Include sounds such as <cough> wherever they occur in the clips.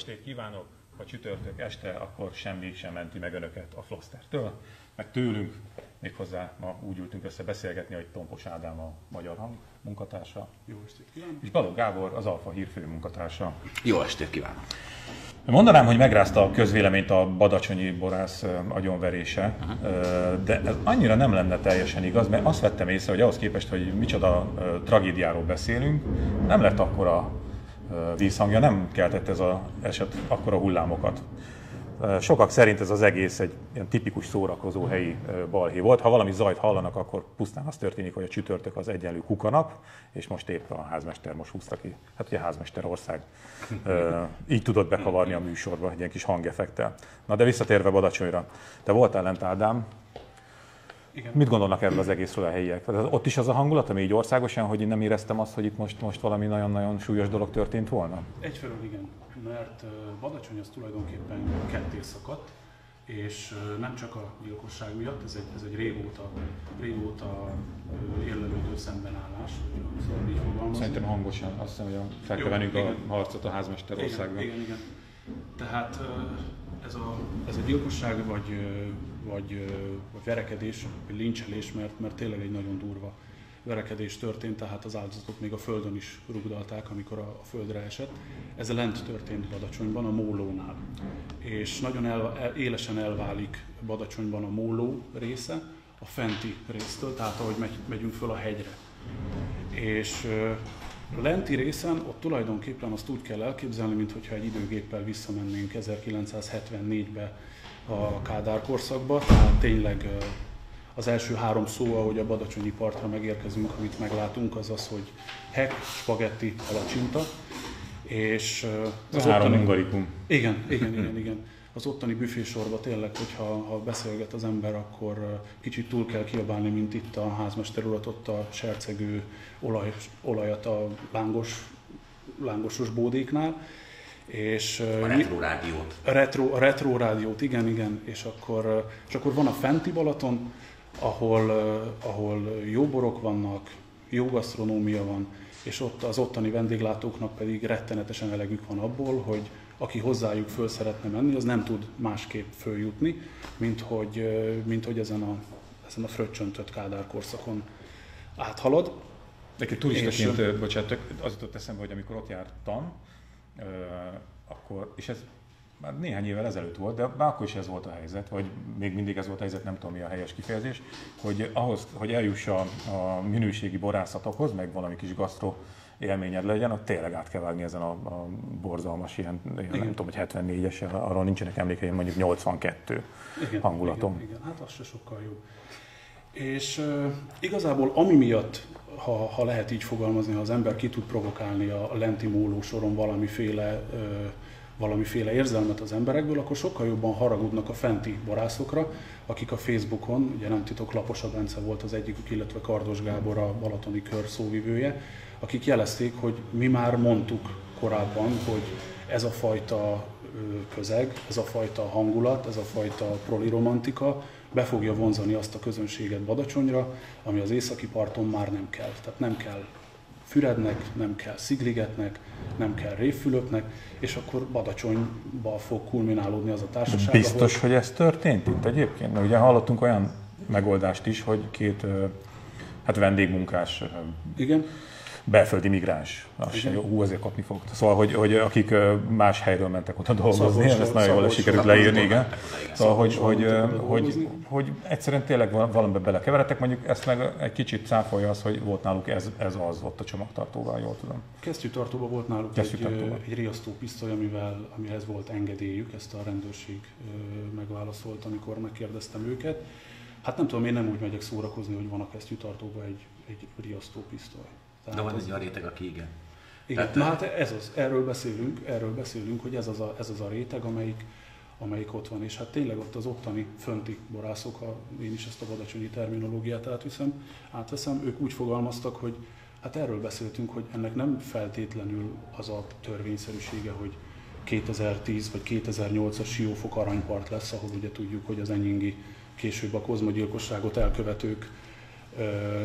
estét kívánok! Ha csütörtök este, akkor semmi sem menti meg önöket a Flostertől, meg tőlünk, méghozzá ma úgy ültünk össze beszélgetni, hogy Tompos Ádám a Magyar Hang munkatársa. Jó estét kívánok! És Balogh Gábor az Alfa hírfő munkatársa. Jó estét kívánok! Mondanám, hogy megrázta a közvéleményt a badacsonyi borász agyonverése, de ez annyira nem lenne teljesen igaz, mert azt vettem észre, hogy ahhoz képest, hogy micsoda tragédiáról beszélünk, nem lett akkora vízhangja, nem keltett ez az eset akkora hullámokat. Sokak szerint ez az egész egy ilyen tipikus szórakozó helyi balhé volt. Ha valami zajt hallanak, akkor pusztán az történik, hogy a csütörtök az egyenlő kukanap, és most épp a házmester most húzta ki. Hát ugye házmester ország így tudott bekavarni a műsorba egy ilyen kis hangeffektel. Na de visszatérve Badacsonyra. Te voltál lent Ádám, igen. Mit gondolnak erről az egészről a helyiek? Ott is az a hangulat, ami így országosan, hogy én nem éreztem azt, hogy itt most, most valami nagyon-nagyon súlyos dolog történt volna? Egyfelől igen, mert Badacsony az tulajdonképpen ketté szakadt, és nem csak a gyilkosság miatt, ez egy, ez egy régóta, régóta érlelődő szembenállás, szóval így fogalmazni. Szerintem hangosan, azt hiszem, hogy fel kell vennünk a harcot a házmester országban. Igen, igen, igen. Tehát ez a, ez a gyilkosság vagy, vagy, vagy verekedés, vagy lincselés, mert, mert tényleg egy nagyon durva verekedés történt, tehát az áldozatot még a földön is rugdalták, amikor a, a földre esett. Ez lent történt Badacsonyban, a Mólónál. És nagyon el, el, élesen elválik Badacsonyban a Móló része a fenti résztől, tehát ahogy megy, megyünk föl a hegyre. És a lenti részen ott tulajdonképpen azt úgy kell elképzelni, mintha egy időgéppel visszamennénk 1974-be a Kádár korszakba, tehát tényleg az első három szó, ahogy a Badacsonyi partra megérkezünk, amit meglátunk, az az, hogy hek, spagetti, palacsinta. És az három ottani... ungarikum. Igen, igen, <laughs> igen, igen. Az ottani büfésorba tényleg, hogyha ha beszélget az ember, akkor kicsit túl kell kiabálni, mint itt a házmester urat, ott a sercegő olaj, olajat a lángos, lángosos bódéknál és, a retro rádiót. A retro, a retro rádiót, igen, igen. És akkor, és akkor van a fenti Balaton, ahol, ahol jó borok vannak, jó gasztronómia van, és ott az ottani vendéglátóknak pedig rettenetesen elegük van abból, hogy aki hozzájuk föl szeretne menni, az nem tud másképp följutni, mint hogy, mint hogy ezen a, ezen a fröccsöntött Kádár korszakon áthalad. Nekem turistaként, és, bocsánat, az jutott eszembe, hogy amikor ott jártam, akkor, és ez már néhány évvel ezelőtt volt, de már akkor is ez volt a helyzet, vagy még mindig ez volt a helyzet, nem tudom mi a helyes kifejezés, hogy ahhoz, hogy eljuss a, a minőségi borászatokhoz, meg valami kis gasztro élményed legyen, ott tényleg át kell vágni ezen a, a borzalmas ilyen, ilyen nem tudom, hogy 74-es, arról nincsenek emlékeim, mondjuk 82 igen, hangulatom. Igen, igen, hát az se sokkal jobb. És igazából ami miatt ha, ha lehet így fogalmazni, ha az ember ki tud provokálni a, lenti móló soron valamiféle, valamiféle érzelmet az emberekből, akkor sokkal jobban haragudnak a fenti borászokra, akik a Facebookon, ugye nem titok, Laposa Bence volt az egyikük, illetve Kardos Gábor a Balatoni Kör szóvivője, akik jelezték, hogy mi már mondtuk korábban, hogy ez a fajta közeg, ez a fajta hangulat, ez a fajta proli romantika, be fogja vonzani azt a közönséget Badacsonyra, ami az északi parton már nem kell. Tehát nem kell Fürednek, nem kell Szigligetnek, nem kell Révfülöpnek, és akkor Badacsonyba fog kulminálódni az a társaság. Biztos, ahol... hogy ez történt itt egyébként? Mert ugye hallottunk olyan megoldást is, hogy két hát vendégmunkás Igen belföldi migráns. Az sem jó, hú, azért kapni fog. Szóval, hogy, hogy akik más helyről mentek oda dolgozni, szóval, ezt nagyon jól sikerült leírni, igen. Szóval, hogy, hogy, hogy, hogy egyszerűen tényleg valamiben belekeveredtek, mondjuk ezt meg egy kicsit cáfolja az, hogy volt náluk ez, ez az ott a csomagtartóval, jól tudom. Kesztyűtartóban volt náluk egy, egy riasztó pisztoly, amivel, amihez volt engedélyük, ezt a rendőrség megválaszolt, amikor megkérdeztem őket. Hát nem tudom, én nem úgy megyek szórakozni, hogy van a kesztyűtartóban egy, egy riasztó pisztoly. Tehát De van egy olyan réteg, aki igen. Igen, Tehát, na hát ez az, erről beszélünk, erről beszélünk, hogy ez az a, ez az a réteg, amelyik, amelyik ott van, és hát tényleg ott az ottani fönti borászok, ha én is ezt a badacsonyi terminológiát átviszem, átveszem, ők úgy fogalmaztak, hogy hát erről beszéltünk, hogy ennek nem feltétlenül az a törvényszerűsége, hogy 2010 vagy 2008-as Siófok aranypart lesz, ahol ugye tudjuk, hogy az enyingi később a kozmogyilkosságot elkövetők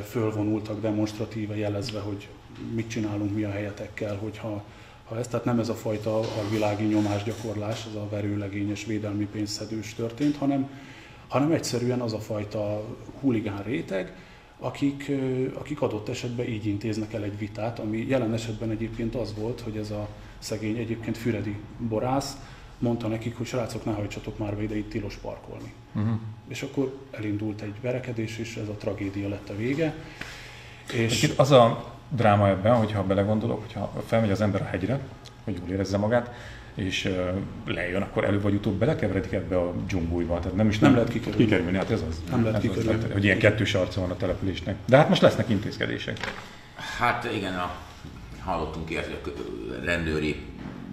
fölvonultak demonstratíve jelezve, hogy mit csinálunk mi a helyetekkel, hogyha ha ez, tehát nem ez a fajta a világi nyomásgyakorlás, az a verőlegényes védelmi pénzszedős történt, hanem, hanem egyszerűen az a fajta huligán réteg, akik, akik adott esetben így intéznek el egy vitát, ami jelen esetben egyébként az volt, hogy ez a szegény egyébként füredi borász mondta nekik, hogy srácok, ne hajtsatok már be ide, itt tilos parkolni. Uh-huh. És akkor elindult egy verekedés, és ez a tragédia lett a vége. És Itt az a dráma ebben, hogyha belegondolok, hogyha felmegy az ember a hegyre, hogy jól érezze magát, és lejön, akkor előbb vagy utóbb belekeveredik ebbe a dzsumbújba. Tehát nem is nem, nem lehet kikerülni. kikerülni. Hát ez az. Nem lehet kikerülni. Az, hogy ilyen kettős arca van a településnek. De hát most lesznek intézkedések. Hát igen, a, hallottunk ilyet, hogy a rendőri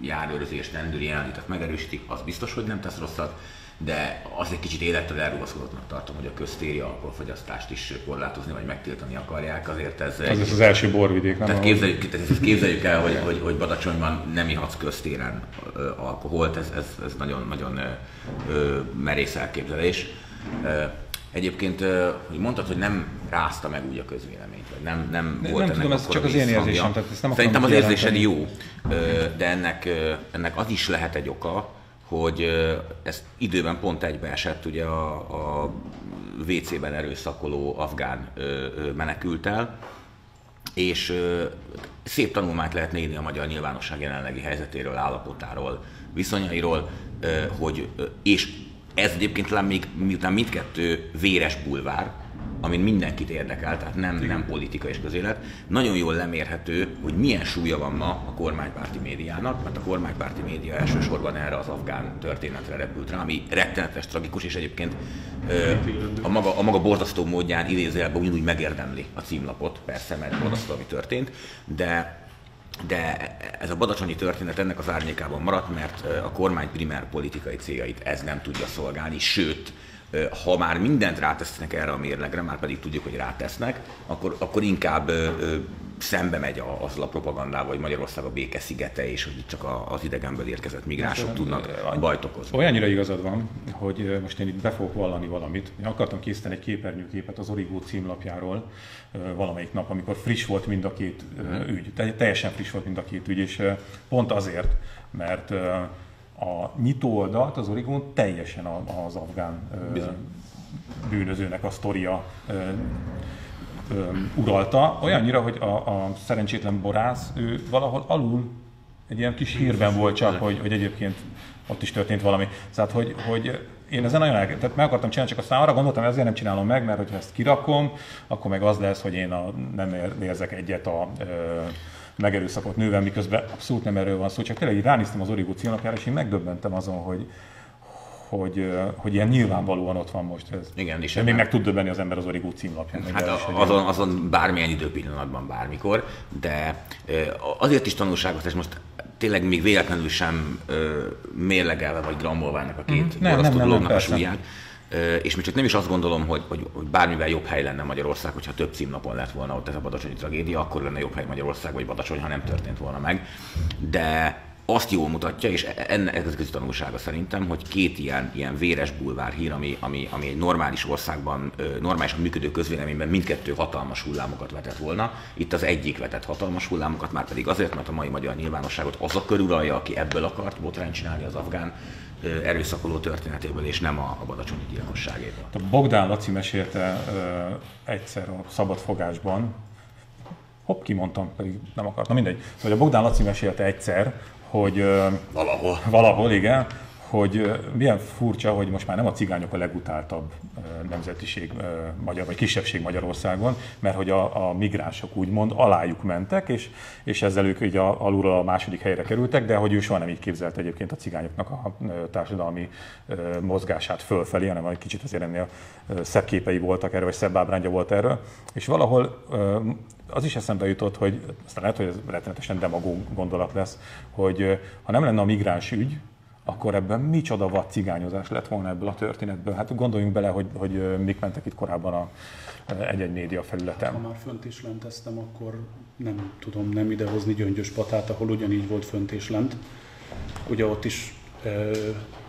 járőrözés, rendőri jelenlétet megerősítik, az biztos, hogy nem tesz rosszat de az egy kicsit élettől elrugaszkodottnak tartom, hogy a köztéri alkoholfogyasztást is korlátozni vagy megtiltani akarják. Azért ez, ez egy, az első borvidék, nem? Tehát képzeljük, tehát ezt képzeljük el, hogy, hogy, hogy Badacsonyban nem ihatsz köztéren alkoholt, ez, ez, ez nagyon, nagyon merész elképzelés. Egyébként, hogy mondtad, hogy nem rázta meg úgy a közvéleményt, vagy nem, nem volt nem ennek tudom, ez csak az én érzésem. Tehát ezt nem Szerintem az érzésed jó, de ennek, ennek az is lehet egy oka, hogy ez időben pont egybeesett ugye a, a WC-ben erőszakoló afgán menekült el, és szép tanulmányt lehet nézni a magyar nyilvánosság jelenlegi helyzetéről, állapotáról, viszonyairól, hogy, és ez egyébként talán még miután mindkettő véres bulvár, amin mindenkit érdekel, tehát nem, nem politika és közélet, nagyon jól lemérhető, hogy milyen súlya van ma a kormánypárti médiának, mert a kormánypárti média elsősorban erre az afgán történetre repült rá, ami rettenetes, tragikus, és egyébként a maga, a maga borzasztó módján idézőjelben ugyanúgy megérdemli a címlapot, persze, mert borzasztó, ami történt, de de ez a badacsonyi történet ennek az árnyékában maradt, mert a kormány primer politikai céljait ez nem tudja szolgálni, sőt, ha már mindent rátesznek erre a mérlegre, már pedig tudjuk, hogy rátesznek, akkor, akkor inkább szembe megy az a propagandával, hogy Magyarország a béke szigete, és hogy itt csak az idegenből érkezett migránsok Most, tudnak bajt okozni. Olyannyira igazad van, hogy most én itt be fogok vallani valamit. Én akartam készíteni egy képernyőképet az Origó címlapjáról valamelyik nap, amikor friss volt mind a két ügy. Teljesen friss volt mind a két ügy, és pont azért, mert a nyitó oldalt az Origón teljesen az afgán Bizony. bűnözőnek a sztoria uralta, olyannyira, hogy a, a szerencsétlen borász, ő valahol alul egy ilyen kis hírben volt csak, hogy, hogy egyébként ott is történt valami. Tehát, hogy, hogy én ezen nagyon el, tehát meg akartam csinálni, csak aztán arra gondoltam, hogy ezért nem csinálom meg, mert hogyha ezt kirakom, akkor meg az lesz, hogy én a, nem érzek egyet a, a megerőszakott nővel, miközben abszolút nem erről van szó, csak tényleg így ránéztem az Origo címlapjára, és én megdöbbentem azon, hogy, hogy, hogy ilyen nyilvánvalóan ott van most ez. Igen, és még meg tud döbbenni az ember az Origo címlapján. Hát a, azon, azon bármilyen időpillanatban, bármikor, de azért is tanulságos, és most tényleg még véletlenül sem mérlegelve vagy grammolva ennek a két mm, nem, nem, nem, nem, a súlyát és még csak nem is azt gondolom, hogy, hogy, hogy bármivel jobb hely lenne Magyarország, hogyha több címnapon lett volna ott ez a badacsonyi tragédia, akkor lenne jobb hely Magyarország, vagy Badacsony, ha nem történt volna meg. De azt jól mutatja, és ennek ez tanulsága szerintem, hogy két ilyen, ilyen véres bulvár hír, ami, ami, ami egy normális országban, normálisan működő közvéleményben mindkettő hatalmas hullámokat vetett volna. Itt az egyik vetett hatalmas hullámokat, már pedig azért, mert a mai magyar nyilvánosságot az a körülrajja, aki ebből akart botrányt csinálni az afgán erőszakoló történetéből, és nem a, a badacsonyi gyilkosságéből. A Bogdán Laci mesélte ö, egyszer a szabadfogásban, hopp, kimondtam, pedig nem akartam, mindegy. Hogy a Bogdán Laci mesélte egyszer, hogy... Ö, valahol. Valahol, igen, hogy milyen furcsa, hogy most már nem a cigányok a legutáltabb nemzetiség magyar, vagy kisebbség Magyarországon, mert hogy a, a migránsok úgymond alájuk mentek, és, és ezzel ők így a, alulról a második helyre kerültek, de hogy ő soha nem így képzelt egyébként a cigányoknak a társadalmi mozgását fölfelé, hanem egy kicsit azért ennél szebb képei voltak erről, vagy szebb ábrándja volt erről. És valahol az is eszembe jutott, hogy aztán lehet, hogy ez rettenetesen demagóg gondolat lesz, hogy ha nem lenne a migráns ügy, akkor ebben micsoda vad cigányozás lett volna ebből a történetből. Hát gondoljunk bele, hogy, hogy mik mentek itt korábban a egy-egy média felületen. Ha már fönt is lenteztem, akkor nem tudom nem idehozni Gyöngyös Patát, ahol ugyanígy volt fönt és lent. Ugye ott is e,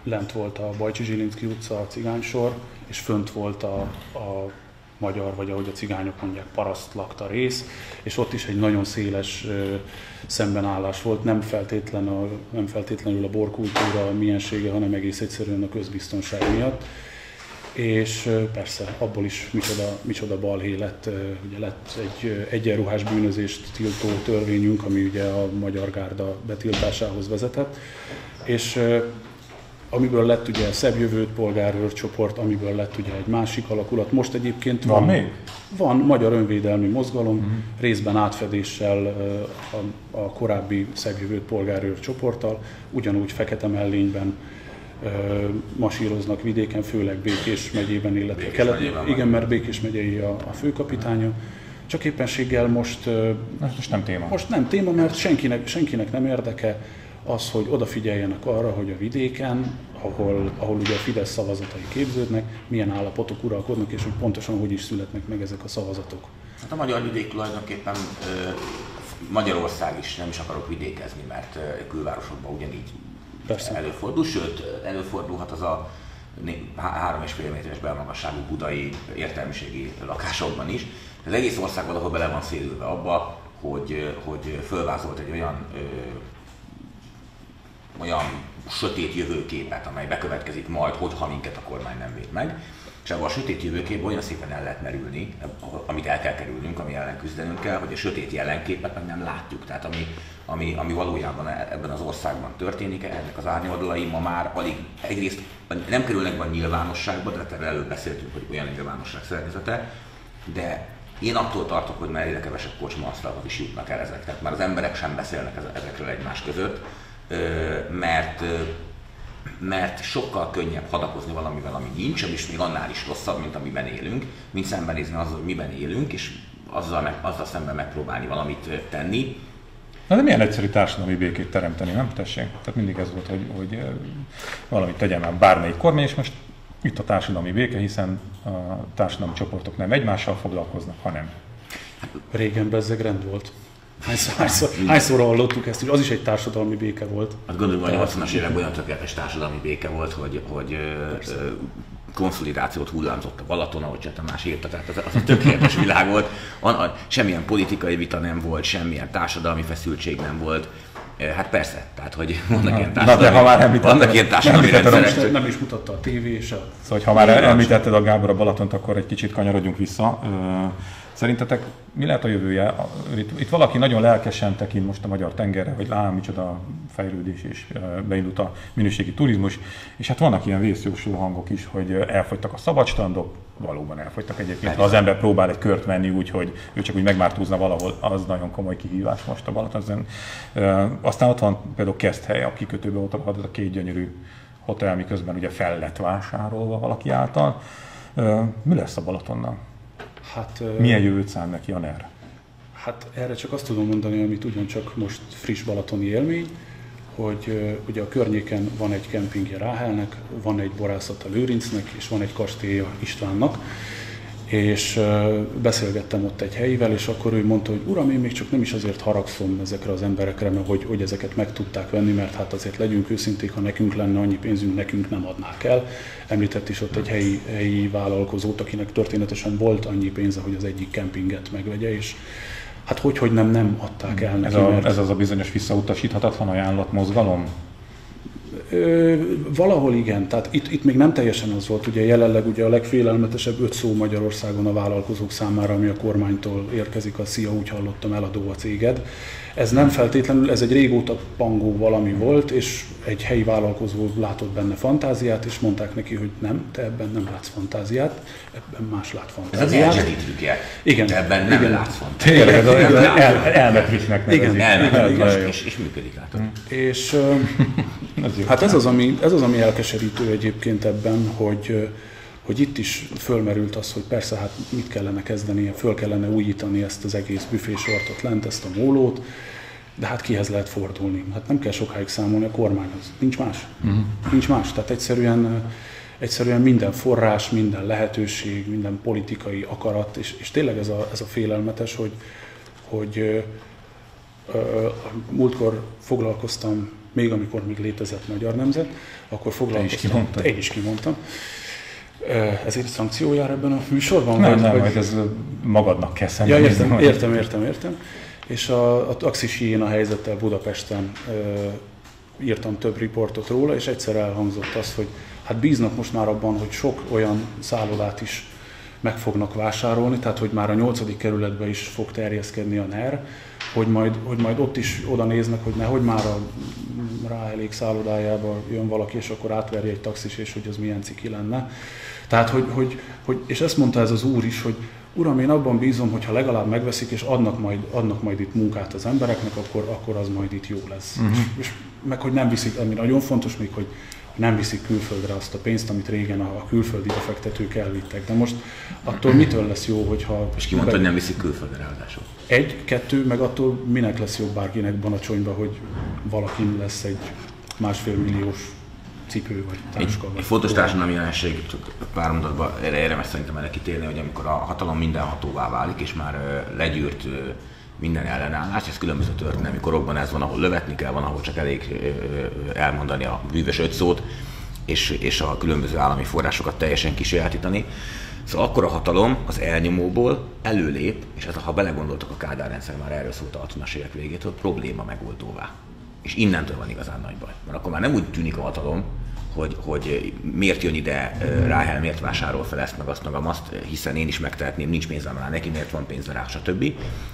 lent volt a Bajcsi Zsilinszki utca, a cigánysor, és fönt volt a, a magyar, vagy ahogy a cigányok mondják, paraszt lakta rész, és ott is egy nagyon széles szembenállás volt, nem, feltétlen a, nem feltétlenül a borkultúra miensége, hanem egész egyszerűen a közbiztonság miatt. És persze abból is micsoda, micsoda balhé lett, ugye lett egy egyenruhás bűnözést tiltó törvényünk, ami ugye a magyar gárda betiltásához vezetett, és amiből lett ugye szebb jövőt polgárőr csoport, amiből lett ugye egy másik alakulat. Most egyébként van, van még? Van Magyar Önvédelmi Mozgalom, uh-huh. részben átfedéssel a, a korábbi szebb jövőt polgárőr csoporttal, ugyanúgy fekete mellényben masíroznak vidéken, főleg Békés megyében, illetve Békés kelet. Megyében igen, mert Békés megyei a, a főkapitánya. Csak éppenséggel most... Most nem téma. Most nem téma, mert senkinek, senkinek nem érdeke az, hogy odafigyeljenek arra, hogy a vidéken, ahol, ahol ugye a Fidesz szavazatai képződnek, milyen állapotok uralkodnak, és hogy pontosan hogy is születnek meg ezek a szavazatok. Hát a magyar vidék tulajdonképpen Magyarország is nem is akarok vidékezni, mert külvárosokban ugyanígy Persze. előfordul, sőt előfordulhat az a három és fél méteres belmagasságú budai értelmiségi lakásokban is. Az egész ország valahol bele van szélülve abba, hogy, hogy fölvázolt egy olyan olyan sötét jövőképet, amely bekövetkezik majd, hogyha minket a kormány nem véd meg. És abban a sötét jövőképben olyan szépen el lehet merülni, amit el kell kerülnünk, ami ellen küzdenünk kell, hogy a sötét jelenképet meg nem látjuk. Tehát ami, ami, ami valójában e- ebben az országban történik, ennek az árnyoldalai ma már alig egyrészt nem kerülnek a nyilvánosságba, de erről előbb beszéltünk, hogy olyan nyilvánosság szerkezete, de én attól tartok, hogy már egyre kevesebb kocsma is jutnak el ezek. Tehát már az emberek sem beszélnek ezekről egymás között, mert mert sokkal könnyebb hadakozni valamivel, ami nincs, és még annál is rosszabb, mint amiben élünk, mint szembenézni azzal, hogy miben élünk, és azzal, meg, azzal szemben megpróbálni valamit tenni. Na de milyen egyszerű társadalmi békét teremteni, nem? Tessék. Tehát mindig ez volt, hogy, hogy valamit tegyen már bármelyik kormány, és most itt a társadalmi béke, hiszen a társadalmi csoportok nem egymással foglalkoznak, hanem. Régen bezzeg rend volt. Hányszor, hányszor, hányszor hallottuk ezt, hogy az is egy társadalmi béke volt. Hát gondolom, hogy a 80-as években olyan tökéletes társadalmi béke volt, hogy, hogy konszolidációt hullámzott a Balaton, ahogy Cseh Tamás írta, tehát az, az a tökéletes világ volt. Semmilyen politikai vita nem volt, semmilyen társadalmi feszültség nem volt. Hát persze, tehát hogy vannak ilyen társadalmi, Na, de ha már említetted, vannak ilyen társadalmi nem rendszerek. Nem, nem is mutatta a tévé és a... Szóval, ha már említetted a Gábor a Balatont, akkor egy kicsit kanyarodjunk vissza. Szerintetek mi lehet a jövője? Itt, itt valaki nagyon lelkesen tekint most a magyar tengerre, hogy lám, micsoda fejlődés és beindult a minőségi turizmus, és hát vannak ilyen vészjósló hangok is, hogy elfogytak a szabadstandok, valóban elfogytak egyébként. Ha az ember próbál egy kört menni úgy, hogy ő csak úgy megmártózna valahol, az nagyon komoly kihívás most a Balaton. Aztán ott van például Keszthely, a kikötőben ott a két gyönyörű hotel, miközben ugye fel lett vásárolva valaki által. Mi lesz a Balatonnal? Hát, Milyen jövőt szán neki a NER? Hát erre csak azt tudom mondani, amit ugyancsak most friss balatoni élmény, hogy ugye a környéken van egy kempingje Ráhelnek, van egy borászata Lőrincnek, és van egy kastélya Istvánnak, és beszélgettem ott egy helyivel, és akkor ő mondta, hogy uram, én még csak nem is azért haragszom ezekre az emberekre, mert hogy, hogy ezeket meg tudták venni, mert hát azért legyünk őszinték, ha nekünk lenne annyi pénzünk, nekünk nem adnák el. Említett is ott egy helyi, helyi vállalkozót, akinek történetesen volt annyi pénze, hogy az egyik kempinget megvegye, és hát hogy, hogy nem, nem adták el neki. Ez, a, mert... ez az a bizonyos visszautasíthatatlan ajánlat mozgalom? Ö, valahol igen, tehát itt, itt még nem teljesen az volt, ugye jelenleg ugye a legfélelmetesebb öt szó Magyarországon a vállalkozók számára, ami a kormánytól érkezik, a szia, úgy hallottam, eladó a céged. Ez nem feltétlenül, ez egy régóta pangó valami volt, és egy helyi vállalkozó látott benne fantáziát, és mondták neki, hogy nem, te ebben nem látsz fantáziát, ebben más lát fantáziát. Ez az Igen. Te ebben nem igen. látsz fantáziát. Tényleg, ez el, el, elmetrisnek Igen, elmetrik, igen, és, és működik, látod. És hát ez az, ami, ez az, ami elkeserítő egyébként ebben, hogy hogy itt is fölmerült az, hogy persze hát mit kellene kezdeni, föl kellene újítani ezt az egész büfésortot lent, ezt a mólót, de hát kihez lehet fordulni? Hát nem kell sokáig számolni a kormányhoz. Nincs más. Uh-huh. Nincs más. Tehát egyszerűen, egyszerűen minden forrás, minden lehetőség, minden politikai akarat, és, és tényleg ez a, ez a félelmetes, hogy, hogy múltkor foglalkoztam, még amikor még létezett Magyar Nemzet, akkor foglalkoztam. Te is kimondtad. Én is kimondtam Ezért szankció jár ebben a műsorban? Nem, vagy, nem, vagy... ez magadnak kell szemben. Ja, értem, értem, értem, értem. És a, a taxis a helyzettel Budapesten írtam több riportot róla, és egyszer elhangzott az, hogy hát bíznak most már abban, hogy sok olyan szállodát is meg fognak vásárolni, tehát hogy már a nyolcadik kerületbe is fog terjeszkedni a NER, hogy majd, hogy majd ott is oda néznek, hogy nehogy már a ráelég szállodájába jön valaki, és akkor átverje egy taxis, és hogy az milyen ciki lenne. Tehát, hogy, hogy, hogy, és ezt mondta ez az úr is, hogy Uram, én abban bízom, hogy ha legalább megveszik, és adnak majd, adnak majd itt munkát az embereknek, akkor, akkor az majd itt jó lesz. Uh-huh. És, és meg, hogy nem viszik, ami nagyon fontos még, hogy nem viszik külföldre azt a pénzt, amit régen a külföldi befektetők elvittek. De most attól mitől lesz jó, hogyha... És ki mondta, hogy nem viszik külföldre ráadásul? Egy, kettő, meg attól minek lesz jobb bárkinek Banacsonyba, hogy valaki lesz egy másfél milliós cipő vagy táska. Egy, egy fontos társadalmi jelenség, csak pár mondatban erre érdemes szerintem erre kitérni, hogy amikor a hatalom mindenhatóvá válik, és már legyűrt minden ellenállás, ez különböző történelmi korokban ez van, ahol lövetni kell, van, ahol csak elég elmondani a bűvös öt szót, és, és a különböző állami forrásokat teljesen kisajátítani. Szóval akkor a hatalom az elnyomóból előlép, és ez, ha belegondoltak a Kádár rendszer már erről szólt a 60-as évek végétől, probléma megoldóvá. És innentől van igazán nagy baj. Mert akkor már nem úgy tűnik a hatalom, hogy, hogy miért jön ide Ráhel, miért vásárol fel ezt, meg azt, meg azt, hiszen én is megtehetném, nincs pénzem rá, neki miért van pénze rá, stb.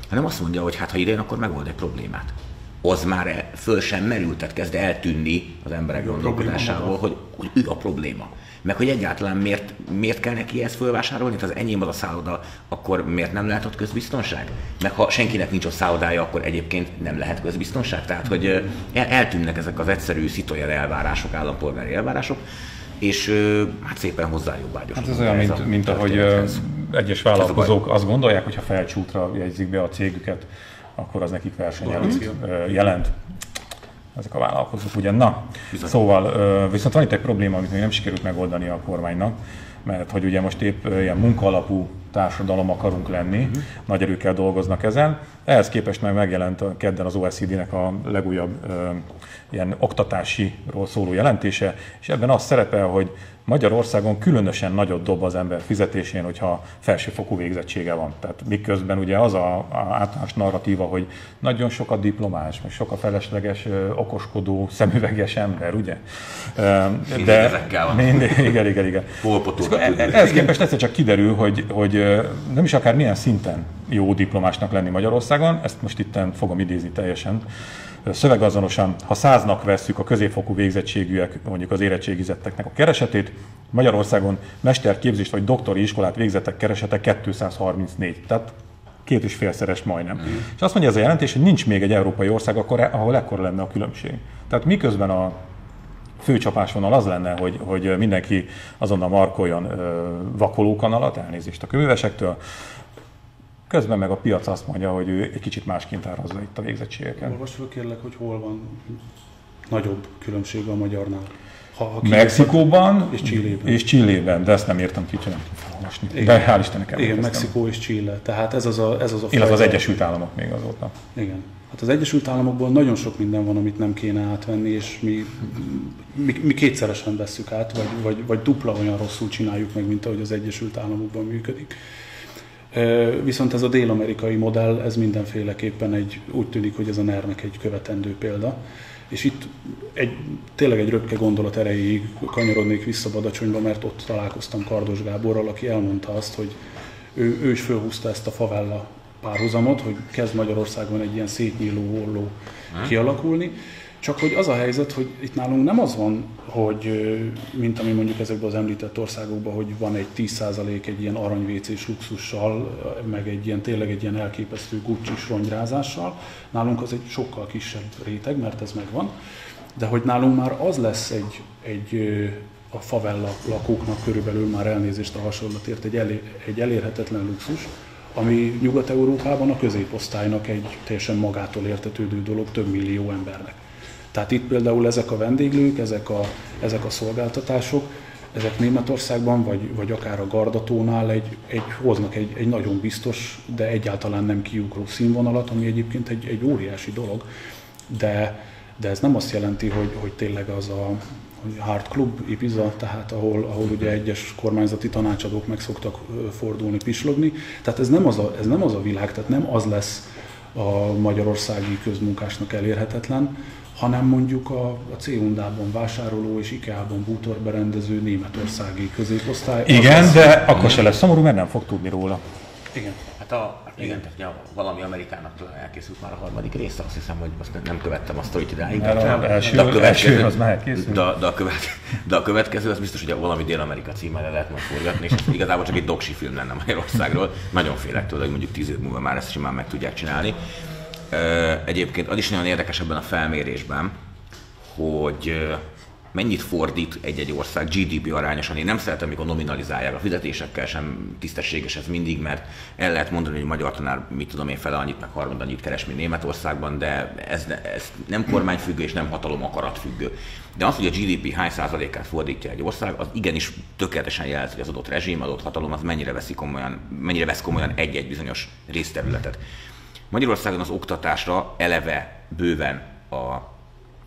Hanem azt mondja, hogy hát ha ide jön, akkor megold egy problémát. Az már föl sem merült, tehát kezd eltűnni az emberek gondolkodásából, hogy, hogy ő a probléma meg hogy egyáltalán miért, miért kell neki ezt fölvásárolni, tehát az enyém az a szálloda, akkor miért nem lehet ott közbiztonság? Meg ha senkinek nincs ott szállodája, akkor egyébként nem lehet közbiztonság? Tehát, hogy el, eltűnnek ezek az egyszerű szitoyer elvárások, állampolgári elvárások, és hát szépen hozzájobbágyosodunk. Hát ez olyan, mint, a, mint ahogy egyes vállalkozók azt gondolják, hogy ha felcsútra jegyzik be a cégüket, akkor az nekik versenyelőnyt jelent ezek a vállalkozók, ugye? Na, Bizony. szóval viszont van itt egy probléma, amit még nem sikerült megoldani a kormánynak, mert hogy ugye most épp ilyen munkaalapú társadalom akarunk lenni, uh-huh. nagy erőkkel dolgoznak ezen. Ehhez képest meg megjelent kedden az OECD-nek a legújabb ö, ilyen oktatásiról szóló jelentése, és ebben az szerepel, hogy Magyarországon különösen nagyot dob az ember fizetésén, hogyha felsőfokú végzettsége van. Tehát miközben ugye az a, a általános narratíva, hogy nagyon sok a diplomás, meg sok a felesleges, okoskodó, szemüveges ember, ugye? De mindig, igen, igen, igen. Ez képest egyszer csak kiderül, hogy, hogy nem is akár milyen szinten jó diplomásnak lenni Magyarországon, ezt most itt fogom idézni teljesen, szövegazonosan, ha száznak vesszük a középfokú végzettségűek, mondjuk az érettségizetteknek a keresetét, Magyarországon mesterképzést vagy doktori iskolát végzettek keresete 234. Tehát két és félszeres majdnem. Mm. És azt mondja ez a jelentés, hogy nincs még egy európai ország, ahol ekkora lenne a különbség. Tehát miközben a főcsapásvonal az lenne, hogy, hogy mindenki azonnal markoljon vakolókanalat, elnézést a köművesektől, Közben meg a piac azt mondja, hogy ő egy kicsit másként árazza itt a végzettségeket. Olvasd kérlek, hogy hol van nagyobb különbség a magyarnál. Ha Mexikóban és Csillében. és Csillében, de ezt nem értem ki, nem olvasni. Igen. De hál' Istennek Igen, Mexikó és Chile. Tehát ez az a, ez az a Illetve az Egyesült Államok még azóta. Igen. Hát az Egyesült Államokból nagyon sok minden van, amit nem kéne átvenni, és mi, mi, mi kétszeresen vesszük át, vagy, vagy, vagy dupla olyan rosszul csináljuk meg, mint ahogy az Egyesült Államokban működik. Viszont ez a dél-amerikai modell, ez mindenféleképpen egy, úgy tűnik, hogy ez a ner egy követendő példa. És itt egy, tényleg egy röpke gondolat erejéig kanyarodnék vissza Badacsonyba, mert ott találkoztam Kardos Gáborral, aki elmondta azt, hogy ő, ő is fölhúzta ezt a favella párhuzamot, hogy kezd Magyarországon egy ilyen szétnyíló holló kialakulni, csak hogy az a helyzet, hogy itt nálunk nem az van, hogy mint ami mondjuk ezekben az említett országokban, hogy van egy 10% egy ilyen aranyvécés luxussal, meg egy ilyen tényleg egy ilyen elképesztő gucci rongrázással. Nálunk az egy sokkal kisebb réteg, mert ez megvan. De hogy nálunk már az lesz egy, egy a favella lakóknak körülbelül már elnézést a hasonlatért egy, elé, egy elérhetetlen luxus, ami Nyugat-Európában a középosztálynak egy teljesen magától értetődő dolog több millió embernek. Tehát itt például ezek a vendéglők, ezek a, ezek a szolgáltatások, ezek Németországban, vagy, vagy akár a Gardatónál egy, egy, hoznak egy, egy nagyon biztos, de egyáltalán nem kiugró színvonalat, ami egyébként egy, egy óriási dolog, de, de ez nem azt jelenti, hogy, hogy tényleg az a, Hard Club Ibiza, tehát ahol, ahol ugye egyes kormányzati tanácsadók meg szoktak fordulni, pislogni. Tehát ez nem az a, ez nem az a világ, tehát nem az lesz a magyarországi közmunkásnak elérhetetlen, hanem mondjuk a, a C-undában vásároló és IKEA-ban bútorberendező németországi középosztály. Igen, az de az... akkor se lesz szomorú, mert nem fog tudni róla. Igen. Hát a, igen, tehát ja, valami Amerikának elkészült már a harmadik része, azt hiszem, hogy azt nem követtem a sztorit idáig. Mert a első, de a következő, első az már elkészült. De, de, a követ, de a következő az biztos, hogy valami Dél-Amerika címmel lehet majd forgatni, és igazából csak egy doksi film lenne Magyarországról. Nagyon félek tőle, hogy mondjuk tíz év múlva már ezt simán meg tudják csinálni. Egyébként az is nagyon érdekes ebben a felmérésben, hogy mennyit fordít egy-egy ország GDP arányosan. Én nem szeretem, amikor nominalizálják a fizetésekkel sem tisztességes ez mindig, mert el lehet mondani, hogy magyar tanár, mit tudom én, fele annyit, meg harmad annyit keres, mint Németországban, de ez, ez nem kormányfüggő és nem hatalom akarat függő. De az, hogy a GDP hány százalékát fordítja egy ország, az igenis tökéletesen jelzi, hogy az adott rezsim, adott hatalom, az mennyire, veszi komolyan, mennyire vesz komolyan egy-egy bizonyos részterületet. Magyarországon az oktatásra eleve bőven a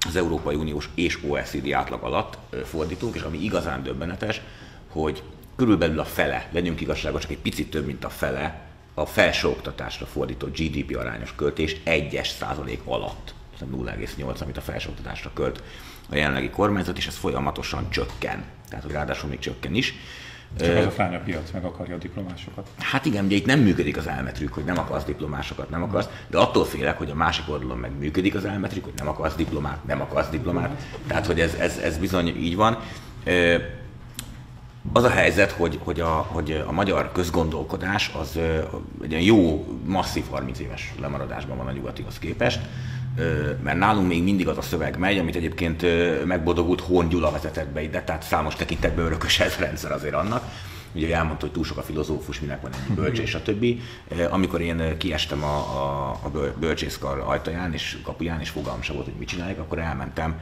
az Európai Uniós és OECD átlag alatt fordítunk, és ami igazán döbbenetes, hogy körülbelül a fele, legyünk igazságos, csak egy picit több, mint a fele, a felsőoktatásra fordított GDP arányos költést 1 százalék alatt. 0,8, amit a felsőoktatásra költ a jelenlegi kormányzat, és ez folyamatosan csökken. Tehát, hogy ráadásul még csökken is. Csak az a fánya piac meg akarja a diplomásokat. Hát igen, ugye itt nem működik az elmetrük, hogy nem akarsz diplomásokat, nem akarsz, de attól félek, hogy a másik oldalon meg működik az elmetrük, hogy nem akarsz diplomát, nem akarsz diplomát. Tehát, hogy ez, ez, ez bizony így van. Az a helyzet, hogy, hogy, a, hogy a magyar közgondolkodás az egy jó, masszív 30 éves lemaradásban van a nyugatihoz képest mert nálunk még mindig az a szöveg megy, amit egyébként megbodogult Horn Gyula vezetett be ide, tehát számos tekintetben örökös <laughs> ez rendszer azért annak. Ugye elmondta, hogy túl sok a filozófus, minek van ennyi bölcsés, stb. Amikor én kiestem a, a, a bölcsészkar ajtaján és kapuján, és fogalmam sem volt, hogy mit csinálják, akkor elmentem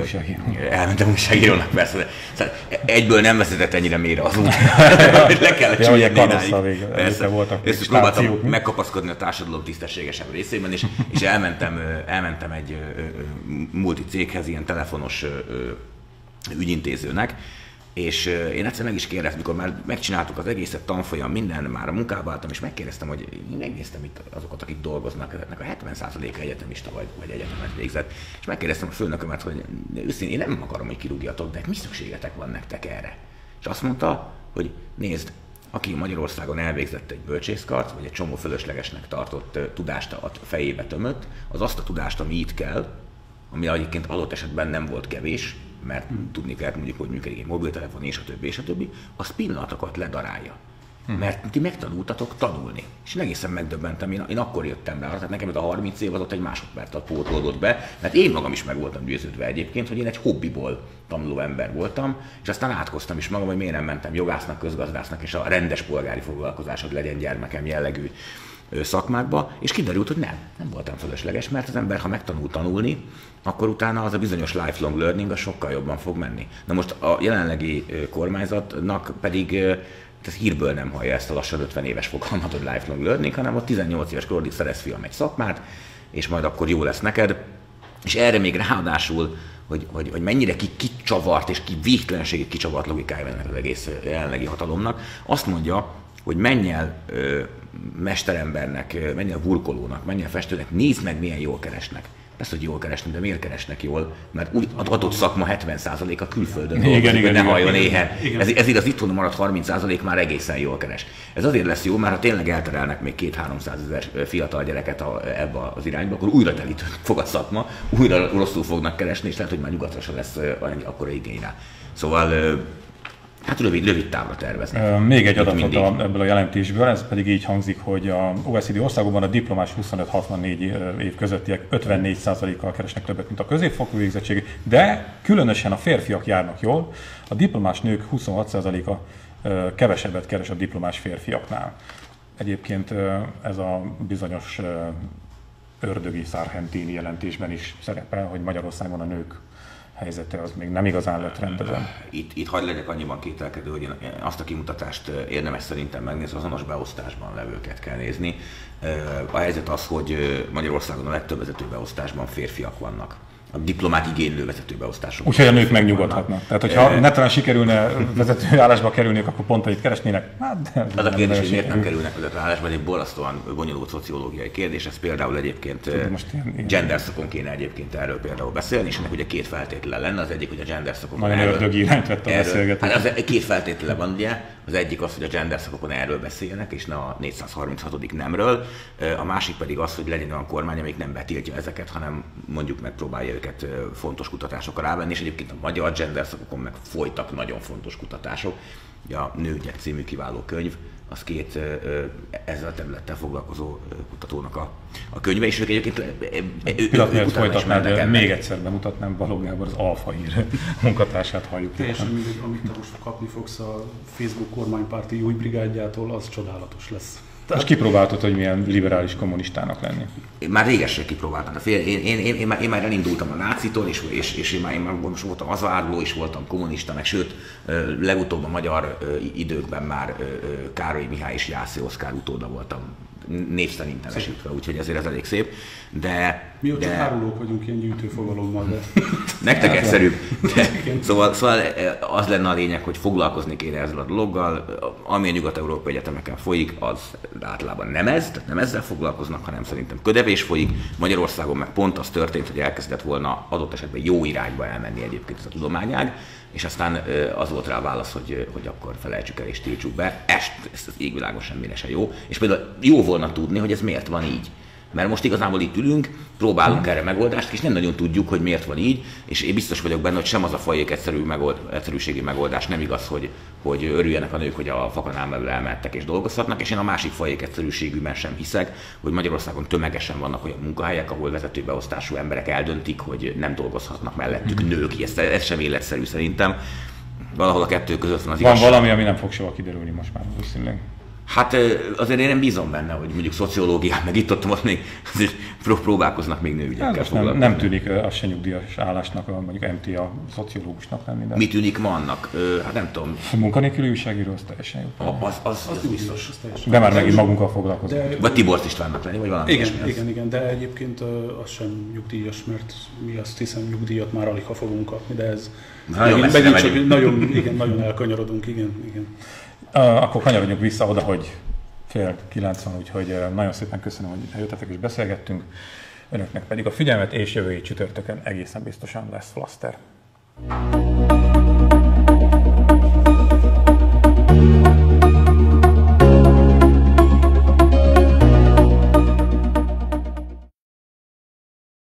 Újságíró. Elmentem újságírónak, persze. De, szóval egyből nem vezetett ennyire mélyre az út. <laughs> Le kellett ja, csúlyogni Persze. Voltak Ezt próbáltam megkapaszkodni a társadalom tisztességesebb részében, és, és elmentem, elmentem egy multi céghez, ilyen telefonos ügyintézőnek, és én egyszer meg is kérdeztem, mikor már megcsináltuk az egészet, tanfolyam, minden, már a munkába álltam, és megkérdeztem, hogy én megnéztem itt azokat, akik dolgoznak, ezeknek a 70%-a egyetemista vagy, vagy egyetemet végzett, és megkérdeztem a főnökömet, hogy őszintén én nem akarom, hogy kirúgjatok, de mi szükségetek van nektek erre? És azt mondta, hogy nézd, aki Magyarországon elvégzett egy bölcsészkart, vagy egy csomó fölöslegesnek tartott tudást a fejébe tömött, az azt a tudást, ami itt kell, ami egyébként adott esetben nem volt kevés, mert hmm. tudni kellett mondjuk, hogy működik egy mobiltelefon, és a többi, és a többi, az pillanatokat ledarálja. Hmm. Mert ti megtanultatok tanulni. És én egészen megdöbbentem, én, én akkor jöttem rá, tehát nekem ez a 30 év az ott egy másodperc pótolódott be, mert én magam is meg voltam győződve egyébként, hogy én egy hobbiból tanuló ember voltam, és aztán átkoztam is magam, hogy miért nem mentem jogásznak, közgazdásznak, és a rendes polgári foglalkozásod legyen gyermekem jellegű szakmákba, és kiderült, hogy nem, nem voltam fölösleges, mert az ember, ha megtanul tanulni, akkor utána az a bizonyos lifelong learning az sokkal jobban fog menni. Na most a jelenlegi kormányzatnak pedig ez hírből nem hallja ezt a lassan 50 éves fogalmat, hogy lifelong learning, hanem a 18 éves korodig szerez fiam egy szakmát, és majd akkor jó lesz neked. És erre még ráadásul, hogy, hogy, hogy mennyire ki, kicsavart és ki végtelenségét kicsavart logikája ennek az egész jelenlegi hatalomnak, azt mondja, hogy menj el mesterembernek, burkolónak, menj el festőnek, nézd meg, milyen jól keresnek. Persze, hogy jól keresnek, de miért keresnek jól? Mert úgy adott szakma 70%-a külföldön igen, dolgozik, igen, ne halljon éhen. Ez, ezért az itthon maradt 30% már egészen jól keres. Ez azért lesz jó, mert ha tényleg elterelnek még 2-300 ezer fiatal gyereket ebbe az irányba, akkor újra telít fog a szakma, újra rosszul fognak keresni, és lehet, hogy már nyugatra se lesz akkora igény rá. Szóval Hát rövid, rövid távra tervezni. Még egy adatot a, ebből a jelentésből, ez pedig így hangzik, hogy a OECD országokban a diplomás 25-64 év közöttiek 54%-kal keresnek többet, mint a középfokú végzettség, de különösen a férfiak járnak jól, a diplomás nők 26%-a kevesebbet keres a diplomás férfiaknál. Egyébként ez a bizonyos ördögi szárhentini jelentésben is szerepel, hogy Magyarországon a nők helyzete az még nem igazán lett rendezve. Itt, itt hagyd legyek annyiban kételkedő, hogy én azt a kimutatást érdemes szerintem megnézni, azonos beosztásban levőket kell nézni. A helyzet az, hogy Magyarországon a legtöbb vezető beosztásban férfiak vannak. A diplomát igénylő vezetőbeosztások. Úgyhogy a nők megnyugodhatnak. Tehát, hogyha E- netán sikerülne vezető állásba kerülniük, akkor pontait keresnének. Hát, de Az a kérdés, hogy miért nem kerülnek vezető állásba, ez egy borzasztóan bonyolult szociológiai kérdés, ez például egyébként most most ilyen- ilyen- gender szakon kéne egyébként erről például beszélni, és ennek ugye két feltétele lenne, az egyik, hogy a gender szakon Nagyon ördögi irányt vett a beszélgetés. Hát az két feltétele van ugye, az egyik az, hogy a gender szakokon erről beszéljenek, és ne a 436. nemről, a másik pedig az, hogy legyen olyan kormány, amelyik nem betiltja ezeket, hanem mondjuk megpróbálja őket fontos kutatásokra rávenni, és egyébként a magyar gender szakokon meg folytak nagyon fontos kutatások. Ugye a Nőgyek című kiváló könyv, az két ezzel a területtel foglalkozó kutatónak a, a könyve, és ők egyébként ö, ö, ö, ők Pillanat miatt utána is mennek folytatnád, ennek. még egyszer bemutatnám Balogh Gábor az Alfa hír <laughs> munkatársát halljuk. Teljesen mindegy, amit te most kapni fogsz a Facebook kormánypárti új brigádjától, az csodálatos lesz. És kipróbáltad, hogy milyen liberális kommunistának lenni. Én már régesre kipróbáltam. Én, én, én, én, már, én már elindultam a nácitól, és, és, és én, már, én már most voltam az áruló is voltam kommunista, meg sőt, legutóbb a magyar időkben már Károly Mihály és Jászé Oszkár utóda voltam név szerint úgyhogy ezért ez elég szép. De, Mi ott csak de árulók vagyunk ilyen gyűjtőfogalommal, de <laughs> nektek egyszerűbb. De, szóval, szóval az lenne a lényeg, hogy foglalkozni kéne ezzel a dologgal. Ami a nyugat-európai egyetemeken folyik, az általában nem ez, tehát nem ezzel foglalkoznak, hanem szerintem ködevés folyik. Magyarországon meg pont az történt, hogy elkezdett volna adott esetben jó irányba elmenni egyébként ez a tudományág, és aztán ö, az volt rá a válasz, hogy, hogy akkor felejtsük el és tiltsuk be. Ezt, ezt az égvilágon semmire se jó. És például jó volna tudni, hogy ez miért van így. Mert most igazából itt ülünk, próbálunk erre megoldást, és nem nagyon tudjuk, hogy miért van így, és én biztos vagyok benne, hogy sem az a fajék egyszerű megold, egyszerűségi megoldás nem igaz, hogy, hogy örüljenek a nők, hogy a fakanál belül elmentek és dolgozhatnak, és én a másik fajék egyszerűségűben sem hiszek, hogy Magyarországon tömegesen vannak olyan munkahelyek, ahol vezetőbeosztású emberek eldöntik, hogy nem dolgozhatnak mellettük nők, ez, ez sem életszerű szerintem. Valahol a kettő között van az Van igazság. valami, ami nem fog soha kiderülni most már valószínűleg. Hát azért én nem bízom benne, hogy mondjuk szociológiát, meg itt ott, ott még azért pró- próbálkoznak még nőügyekkel nem, foglalkozni. nem tűnik az se nyugdíjas állásnak, a- mondjuk MT a szociológusnak lenni, de Mi tűnik ma annak? Ö, hát nem tudom, a munkanélküli újságíró az teljesen jó. a- az, az, az biztos. az teljesen. De már megint magunkkal foglalkozunk. De, Vagy Tibor Istvánnak lenni, vagy valami igen, ilyesmi. igen, igen, de egyébként az sem nyugdíjas, mert mi azt hiszem nyugdíjat már alig ha fogunk kapni, de ez Nagyon megint, megint csak nagyon, igen, nagyon elkanyarodunk, igen, igen. Akkor kanyarodjunk vissza oda, hogy fél kilenc van, úgyhogy nagyon szépen köszönöm, hogy eljöttetek és beszélgettünk. Önöknek pedig a figyelmet, és jövő csütörtökön egészen biztosan lesz flaster.